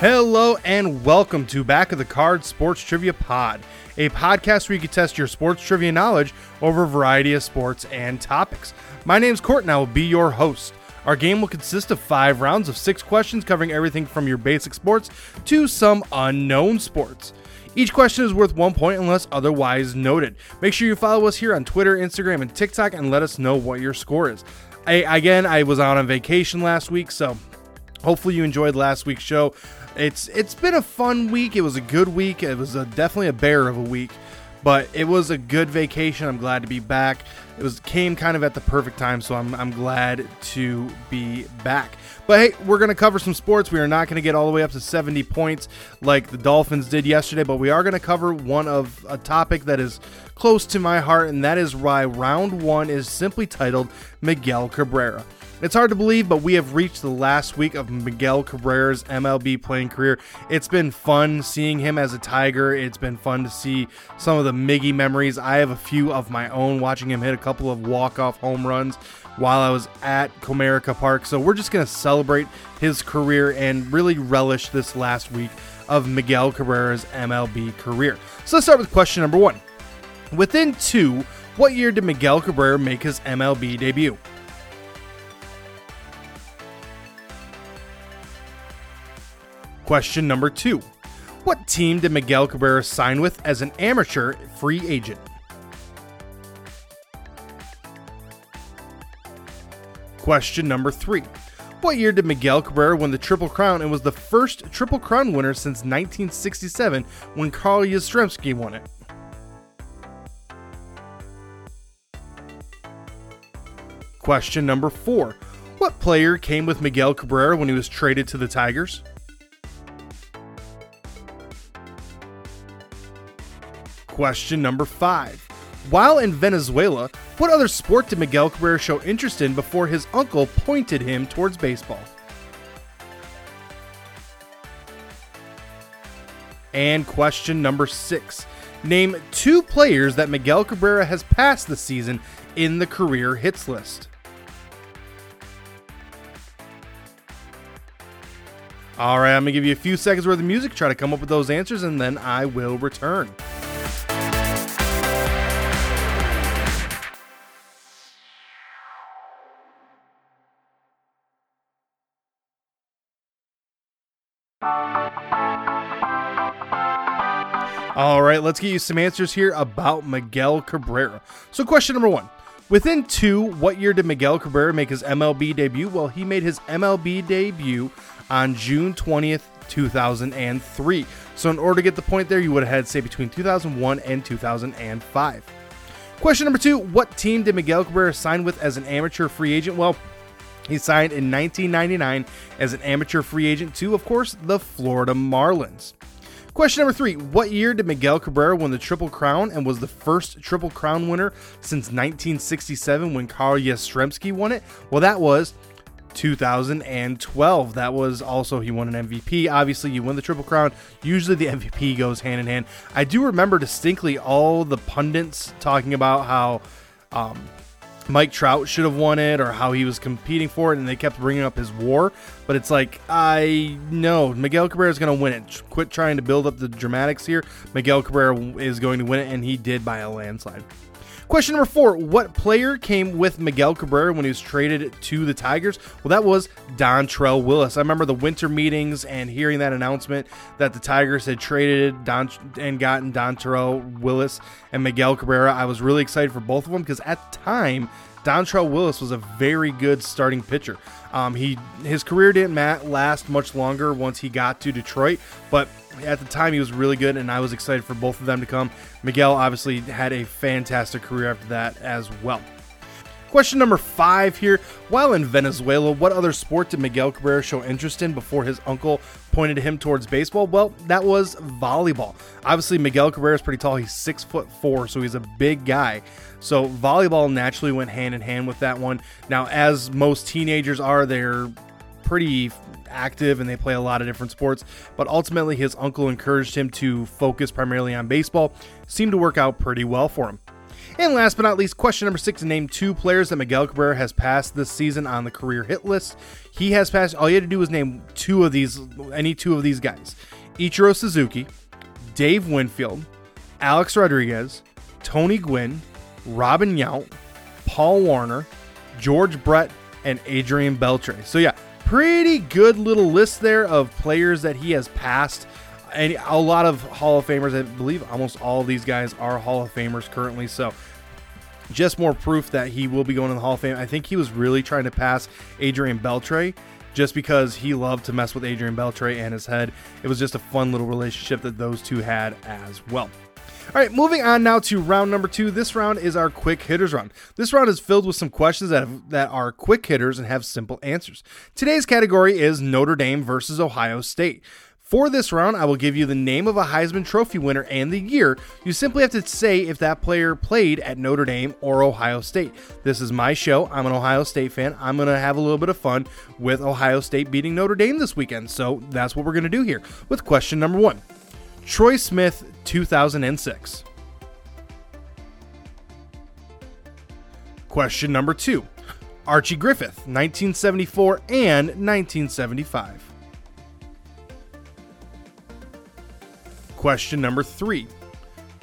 Hello and welcome to Back of the Card Sports Trivia Pod, a podcast where you can test your sports trivia knowledge over a variety of sports and topics. My name's Court and I will be your host. Our game will consist of five rounds of six questions covering everything from your basic sports to some unknown sports. Each question is worth one point unless otherwise noted. Make sure you follow us here on Twitter, Instagram, and TikTok and let us know what your score is. I, again, I was out on vacation last week, so hopefully you enjoyed last week's show. It's it's been a fun week. It was a good week. It was a, definitely a bear of a week, but it was a good vacation. I'm glad to be back. It was came kind of at the perfect time, so I'm I'm glad to be back. But hey, we're going to cover some sports. We are not going to get all the way up to 70 points like the Dolphins did yesterday, but we are going to cover one of a topic that is close to my heart, and that is why round one is simply titled Miguel Cabrera. It's hard to believe, but we have reached the last week of Miguel Cabrera's MLB playing career. It's been fun seeing him as a Tiger. It's been fun to see some of the Miggy memories. I have a few of my own watching him hit a couple of walk-off home runs while I was at Comerica Park. So we're just going to celebrate his career and really relish this last week of Miguel Cabrera's MLB career. So let's start with question number one. Within two, what year did Miguel Cabrera make his MLB debut? Question number two What team did Miguel Cabrera sign with as an amateur free agent? Question number three What year did Miguel Cabrera win the Triple Crown and was the first Triple Crown winner since 1967 when Carl Yastrzemski won it? Question number four What player came with Miguel Cabrera when he was traded to the Tigers? Question number five. While in Venezuela, what other sport did Miguel Cabrera show interest in before his uncle pointed him towards baseball? And question number six. Name two players that Miguel Cabrera has passed this season in the career hits list. All right, I'm going to give you a few seconds worth of music, try to come up with those answers, and then I will return. All right, let's get you some answers here about Miguel Cabrera. So, question number one. Within two, what year did Miguel Cabrera make his MLB debut? Well, he made his MLB debut on June 20th, 2003. So, in order to get the point there, you would have had, say, between 2001 and 2005. Question number two What team did Miguel Cabrera sign with as an amateur free agent? Well, he signed in 1999 as an amateur free agent to, of course, the Florida Marlins. Question number three What year did Miguel Cabrera win the Triple Crown and was the first Triple Crown winner since 1967 when Carl Yastrzemski won it? Well, that was 2012. That was also, he won an MVP. Obviously, you win the Triple Crown. Usually, the MVP goes hand in hand. I do remember distinctly all the pundits talking about how um, Mike Trout should have won it or how he was competing for it, and they kept bringing up his war. But it's like, I know Miguel Cabrera is going to win it. Quit trying to build up the dramatics here. Miguel Cabrera is going to win it, and he did by a landslide. Question number four What player came with Miguel Cabrera when he was traded to the Tigers? Well, that was Dontrelle Willis. I remember the winter meetings and hearing that announcement that the Tigers had traded Don and gotten Dontrelle Willis and Miguel Cabrera. I was really excited for both of them because at the time, Dontrelle Willis was a very good starting pitcher. Um, he his career didn't last much longer once he got to Detroit, but at the time he was really good, and I was excited for both of them to come. Miguel obviously had a fantastic career after that as well. Question number five here. While in Venezuela, what other sport did Miguel Cabrera show interest in before his uncle pointed him towards baseball? Well, that was volleyball. Obviously, Miguel Cabrera is pretty tall. He's six foot four, so he's a big guy. So volleyball naturally went hand in hand with that one. Now, as most teenagers are, they're pretty active and they play a lot of different sports. But ultimately, his uncle encouraged him to focus primarily on baseball. Seemed to work out pretty well for him. And last but not least, question number six name two players that Miguel Cabrera has passed this season on the career hit list. He has passed, all you had to do was name two of these, any two of these guys Ichiro Suzuki, Dave Winfield, Alex Rodriguez, Tony Gwynn, Robin Yount, Paul Waner, George Brett, and Adrian Beltre. So, yeah, pretty good little list there of players that he has passed. And a lot of Hall of Famers, I believe almost all of these guys are Hall of Famers currently. So, just more proof that he will be going to the Hall of Fame. I think he was really trying to pass Adrian Beltre just because he loved to mess with Adrian Beltre and his head. It was just a fun little relationship that those two had as well. All right, moving on now to round number two. This round is our quick hitters round. This round is filled with some questions that, have, that are quick hitters and have simple answers. Today's category is Notre Dame versus Ohio State. For this round, I will give you the name of a Heisman Trophy winner and the year. You simply have to say if that player played at Notre Dame or Ohio State. This is my show. I'm an Ohio State fan. I'm going to have a little bit of fun with Ohio State beating Notre Dame this weekend. So that's what we're going to do here with question number one Troy Smith, 2006. Question number two Archie Griffin, 1974 and 1975. Question number three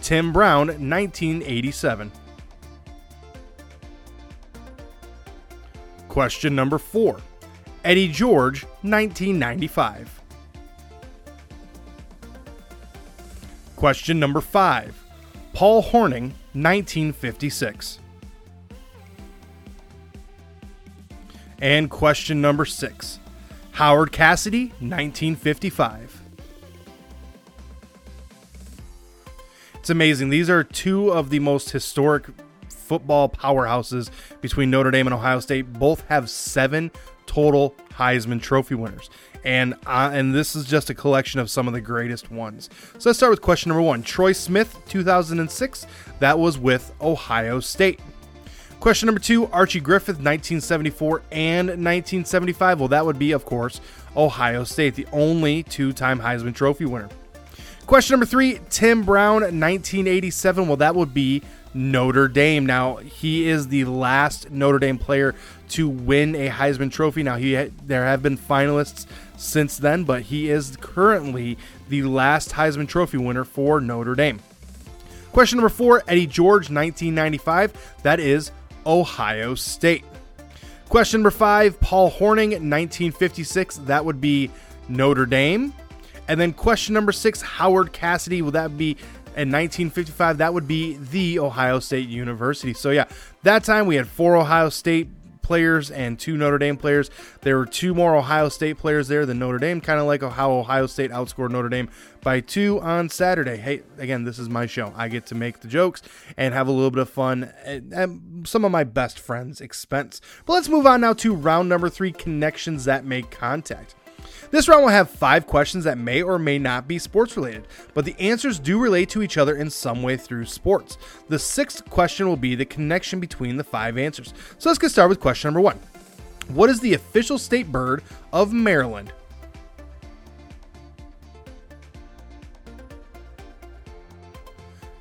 Tim Brown, 1987. Question number four Eddie George, 1995. Question number five Paul Hornung, 1956. And question number six Howard Cassady, 1955. It's amazing. These are two of the most historic football powerhouses between Notre Dame and Ohio State. Both have seven total Heisman Trophy winners, and uh, and this is just a collection of some of the greatest ones. So let's start with question number one: Troy Smith, 2006. That was with Ohio State. Question number two: Archie Griffin, 1974 and 1975. Well, that would be, of course, Ohio State, the only two-time Heisman Trophy winner. Question number three Tim Brown, 1987. Well, that would be Notre Dame. Now, he is the last Notre Dame player to win a Heisman Trophy. Now, he there have been finalists since then, but he is currently the last Heisman Trophy winner for Notre Dame. Question number four Eddie George, 1995. That is Ohio State. Question number five Paul Hornung, 1956. That would be Notre Dame. And then question number six, Howard Cassady. Will that be in 1955? That would be the Ohio State University. So yeah, that time we had four Ohio State players and two Notre Dame players. There were two more Ohio State players there than Notre Dame, kind of like how Ohio State outscored Notre Dame by two on Saturday. Hey, again, this is my show. I get to make the jokes and have a little bit of fun at some of my best friends' expense. But let's move on now to round number three connections that make contact. This round will have five questions that may or may not be sports related, but the answers do relate to each other in some way through sports. The sixth question will be the connection between the five answers. So let's get started with question number one What is the official state bird of Maryland?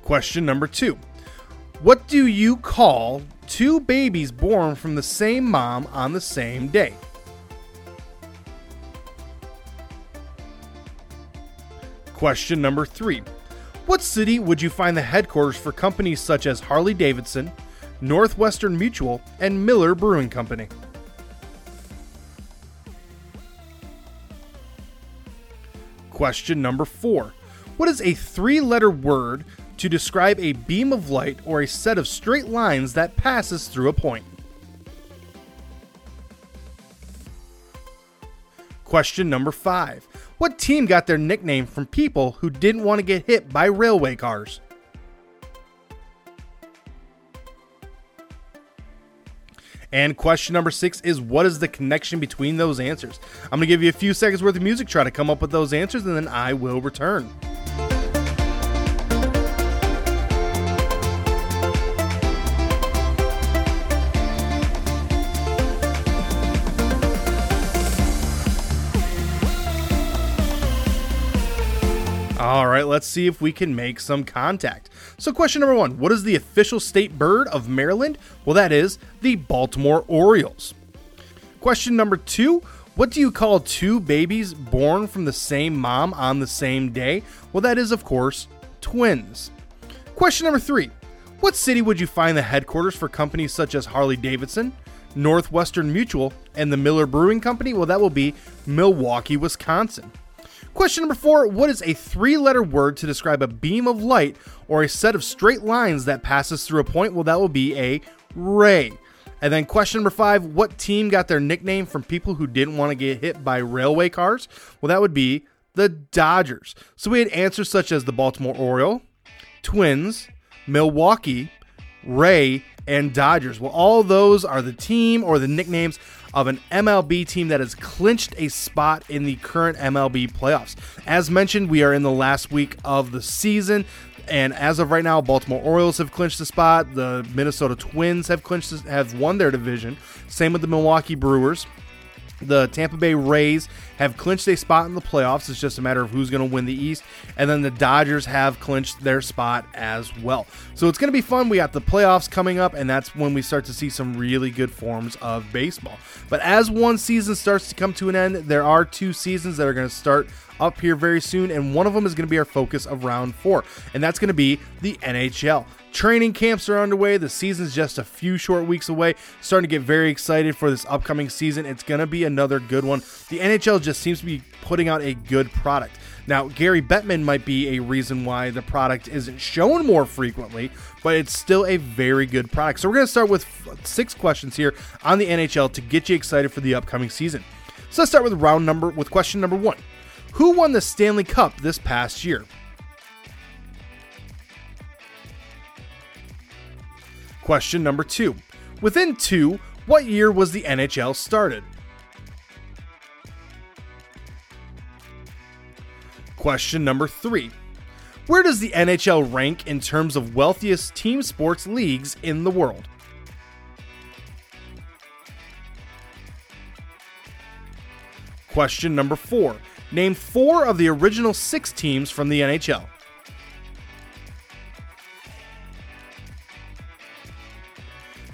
Question number two What do you call two babies born from the same mom on the same day? Question number three What city would you find the headquarters for companies such as Harley Davidson, Northwestern Mutual, and Miller Brewing Company? Question number four What is a three letter word to describe a beam of light or a set of straight lines that passes through a point? Question number five what team got their nickname from people who didn't want to get hit by railway cars? And question number six is what is the connection between those answers? I'm going to give you a few seconds worth of music, try to come up with those answers, and then I will return. All right, let's see if we can make some contact. So, question number one What is the official state bird of Maryland? Well, that is the Baltimore Orioles. Question number two What do you call two babies born from the same mom on the same day? Well, that is, of course, twins. Question number three What city would you find the headquarters for companies such as Harley Davidson, Northwestern Mutual, and the Miller Brewing Company? Well, that will be Milwaukee, Wisconsin. Question number four What is a three letter word to describe a beam of light or a set of straight lines that passes through a point? Well, that will be a ray. And then question number five What team got their nickname from people who didn't want to get hit by railway cars? Well, that would be the Dodgers. So we had answers such as the Baltimore Oriole, Twins, Milwaukee, Ray, and Dodgers. Well, all those are the team or the nicknames of an MLB team that has clinched a spot in the current MLB playoffs. As mentioned, we are in the last week of the season. And as of right now, Baltimore Orioles have clinched the spot. The Minnesota Twins have clinched, have won their division. Same with the Milwaukee Brewers. The Tampa Bay Rays have clinched a spot in the playoffs. It's just a matter of who's going to win the East. And then the Dodgers have clinched their spot as well. So it's going to be fun. We got the playoffs coming up, and that's when we start to see some really good forms of baseball. But as one season starts to come to an end, there are two seasons that are going to start up here very soon, and one of them is going to be our focus of round four, and that's going to be the NHL. Training camps are underway. The season's just a few short weeks away. Starting to get very excited for this upcoming season. It's going to be another good one. The NHL just seems to be putting out a good product. Now, Gary Bettman might be a reason why the product isn't shown more frequently, but it's still a very good product. So, we're going to start with six questions here on the NHL to get you excited for the upcoming season. So, let's start with round number with question number one Who won the Stanley Cup this past year? Question number two. Within two, what year was the NHL started? Question number three. Where does the NHL rank in terms of wealthiest team sports leagues in the world? Question number four. Name four of the original six teams from the NHL.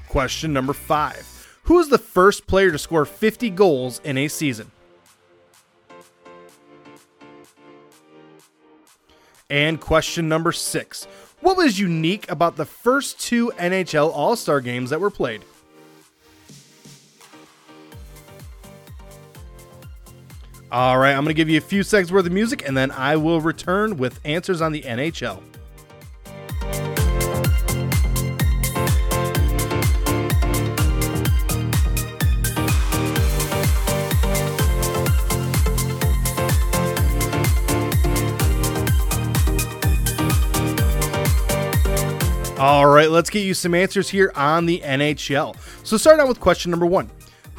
Question number five Who is the first player to score 50 goals in a season? And question number six What was unique about the first two NHL All Star games that were played? All right, I'm going to give you a few seconds worth of music and then I will return with answers on the NHL. All right, let's get you some answers here on the NHL. So, starting out with question number one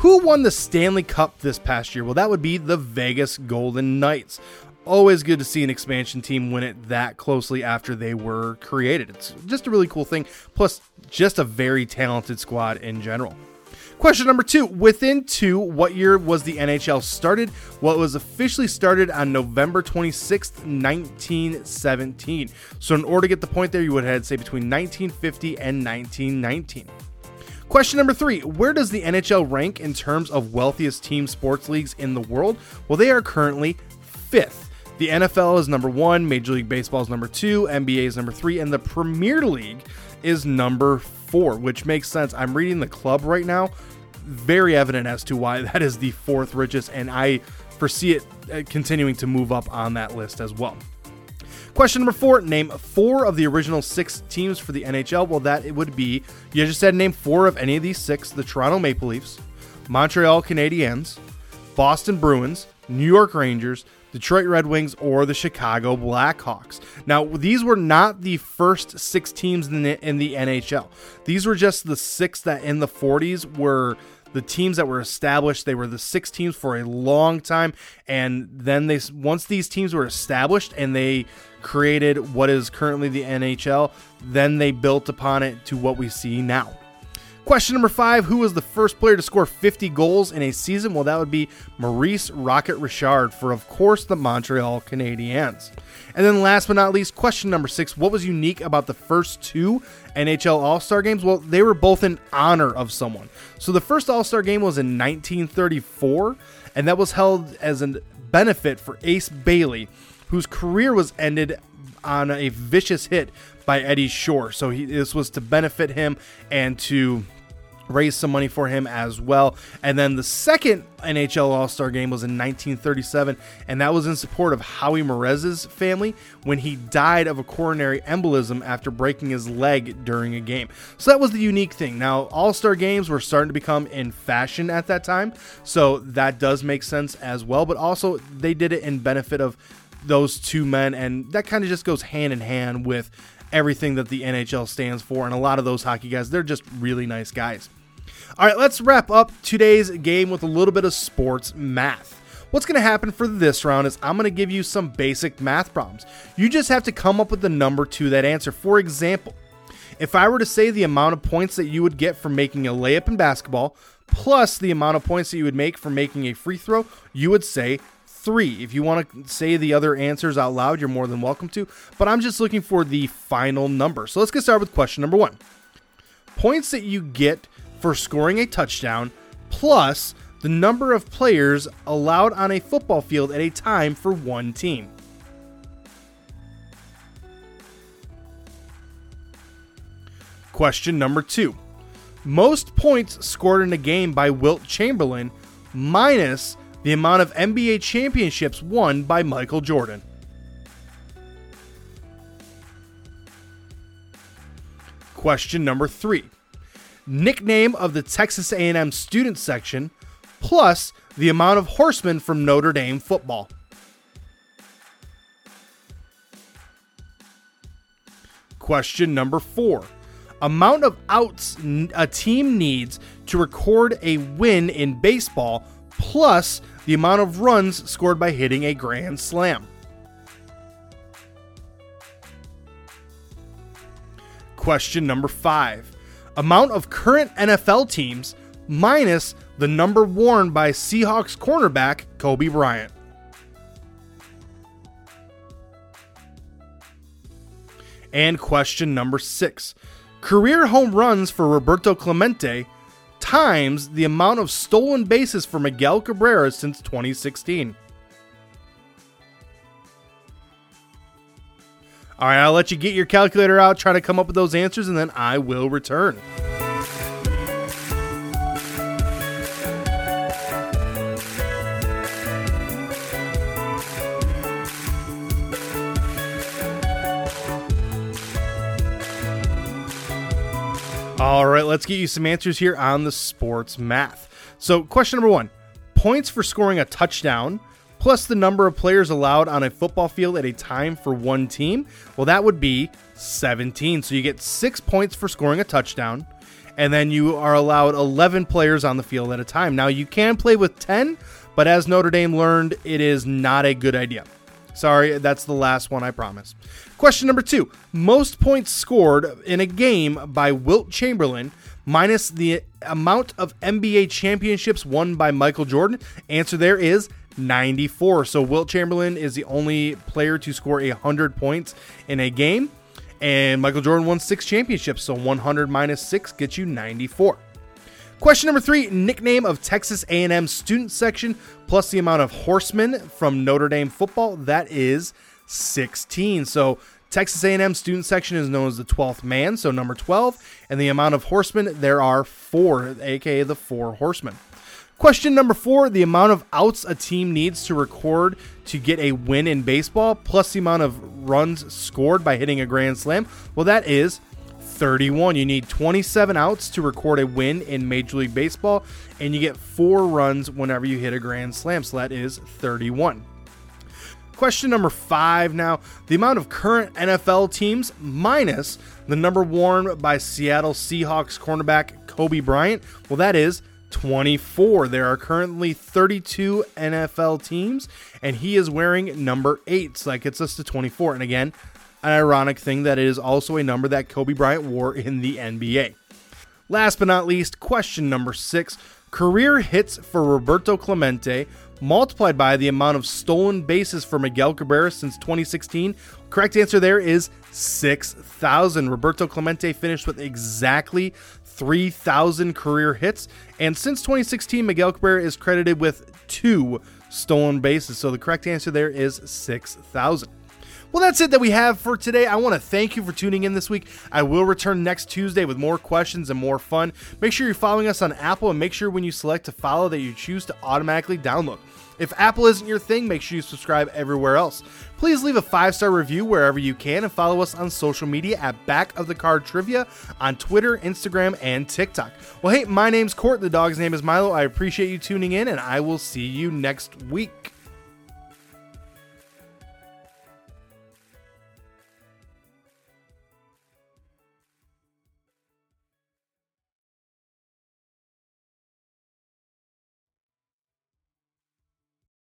Who won the Stanley Cup this past year? Well, that would be the Vegas Golden Knights. Always good to see an expansion team win it that closely after they were created. It's just a really cool thing. Plus, just a very talented squad in general. Question number two. Within two, what year was the NHL started? Well, it was officially started on November 26th, 1917. So, in order to get the point there, you would have had, say, between 1950 and 1919. Question number three Where does the NHL rank in terms of wealthiest team sports leagues in the world? Well, they are currently fifth. The NFL is number one, Major League Baseball is number two, NBA is number three, and the Premier League is number four, which makes sense. I'm reading the club right now very evident as to why that is the fourth richest, and I foresee it uh, continuing to move up on that list as well. Question number four Name four of the original six teams for the NHL. Well, that it would be, you just said name four of any of these six the Toronto Maple Leafs, Montreal Canadiens, Boston Bruins, New York Rangers, Detroit Red Wings, or the Chicago Blackhawks. Now, these were not the first six teams in the, in the NHL. These were just the six that in the 40s were the teams that were established. They were the six teams for a long time, and then they once these teams were established and they created what is currently the NHL, then they built upon it to what we see now. Question number five Who was the first player to score 50 goals in a season? Well, that would be Maurice Rocket Richard for, of course, the Montreal Canadiens. And then last but not least, question number six What was unique about the first two NHL All Star games? Well, they were both in honor of someone. So the first All Star game was in 1934, and that was held as a benefit for Ace Bailey, whose career was ended on a vicious hit by Eddie Shore. So he, this was to benefit him and to raise some money for him as well. And then the second NHL All Star game was in 1937, and that was in support of Howie Morenz's family when he died of a coronary embolism after breaking his leg during a game. So that was the unique thing. Now, All Star games were starting to become in fashion at that time, so that does make sense as well. But also, they did it in benefit of those two men, and that kind of just goes hand in hand with everything that the NHL stands for. And a lot of those hockey guys, they're just really nice guys. All right, let's wrap up today's game with a little bit of sports math. What's going to happen for this round is I'm going to give you some basic math problems. You just have to come up with the number to that answer. For example, if I were to say the amount of points that you would get for making a layup in basketball plus the amount of points that you would make for making a free throw, you would say three. If you want to say the other answers out loud, you're more than welcome to, but I'm just looking for the final number. So let's get started with question number one points that you get for scoring a touchdown plus the number of players allowed on a football field at a time for one team. Question number two. Most points scored in a game by Wilt Chamberlain minus the amount of NBA championships won by Michael Jordan. Question number 3. Nickname of the Texas A&M student section plus the amount of horsemen from Notre Dame football. Question number 4 amount of outs a team needs to record a win in baseball plus the amount of runs scored by hitting a grand slam. Question number five amount of current NFL teams minus the number worn by Seahawks cornerback Coby Bryant. And question number six career home runs for Roberto Clemente times the amount of stolen bases for Miguel Cabrera since 2016. All right, I'll let you get your calculator out, try to come up with those answers, and then I will return. Let's get you some answers here on the sports math. So, question number one points for scoring a touchdown plus the number of players allowed on a football field at a time for one team. Well, that would be 17. So, you get six points for scoring a touchdown, and then you are allowed 11 players on the field at a time. Now, you can play with 10, but as Notre Dame learned, it is not a good idea. Sorry, that's the last one, I promise. Question number two Most points scored in a game by Wilt Chamberlain minus the amount of NBA championships won by Michael Jordan. Answer there is 94. So Wilt Chamberlain is the only player to score 100 points in a game. And Michael Jordan won six championships. So 100 minus six gets you 94. Question number three: nickname of Texas A&M student section plus the amount of horsemen from Notre Dame football. That is 16. So Texas A&M student section is known as the 12th man, so number 12, and the amount of horsemen there are four, aka the four horsemen. Question number four the amount of outs a team needs to record to get a win in baseball, plus the amount of runs scored by hitting a grand slam. Well, that is 31. You need 27 outs to record a win in Major League Baseball, and you get four runs whenever you hit a grand slam. So that is 31. Question number five now the amount of current NFL teams minus the number worn by Seattle Seahawks cornerback Coby Bryant. Well, that is 24. There are currently 32 NFL teams, and he is wearing number eight. So that gets us to 24. And again, an ironic thing that it is also a number that Kobe Bryant wore in the NBA. Last but not least, question number six career hits for Roberto Clemente multiplied by the amount of stolen bases for Miguel Cabrera since 2016. Correct answer there is 6,000. Roberto Clemente finished with exactly 3,000 career hits. And since 2016, Miguel Cabrera is credited with two stolen bases. So the correct answer there is 6,000. Well, that's it that we have for today. I want to thank you for tuning in this week. I will return next Tuesday with more questions and more fun. Make sure you're following us on Apple and make sure when you select to follow that you choose to automatically download. If Apple isn't your thing, make sure you subscribe everywhere else. Please leave a five star review wherever you can and follow us on social media at Back of the Card Trivia on Twitter, Instagram, and TikTok. Well, hey, my name's Court. The dog's name is Milo. I appreciate you tuning in, and I will see you next week.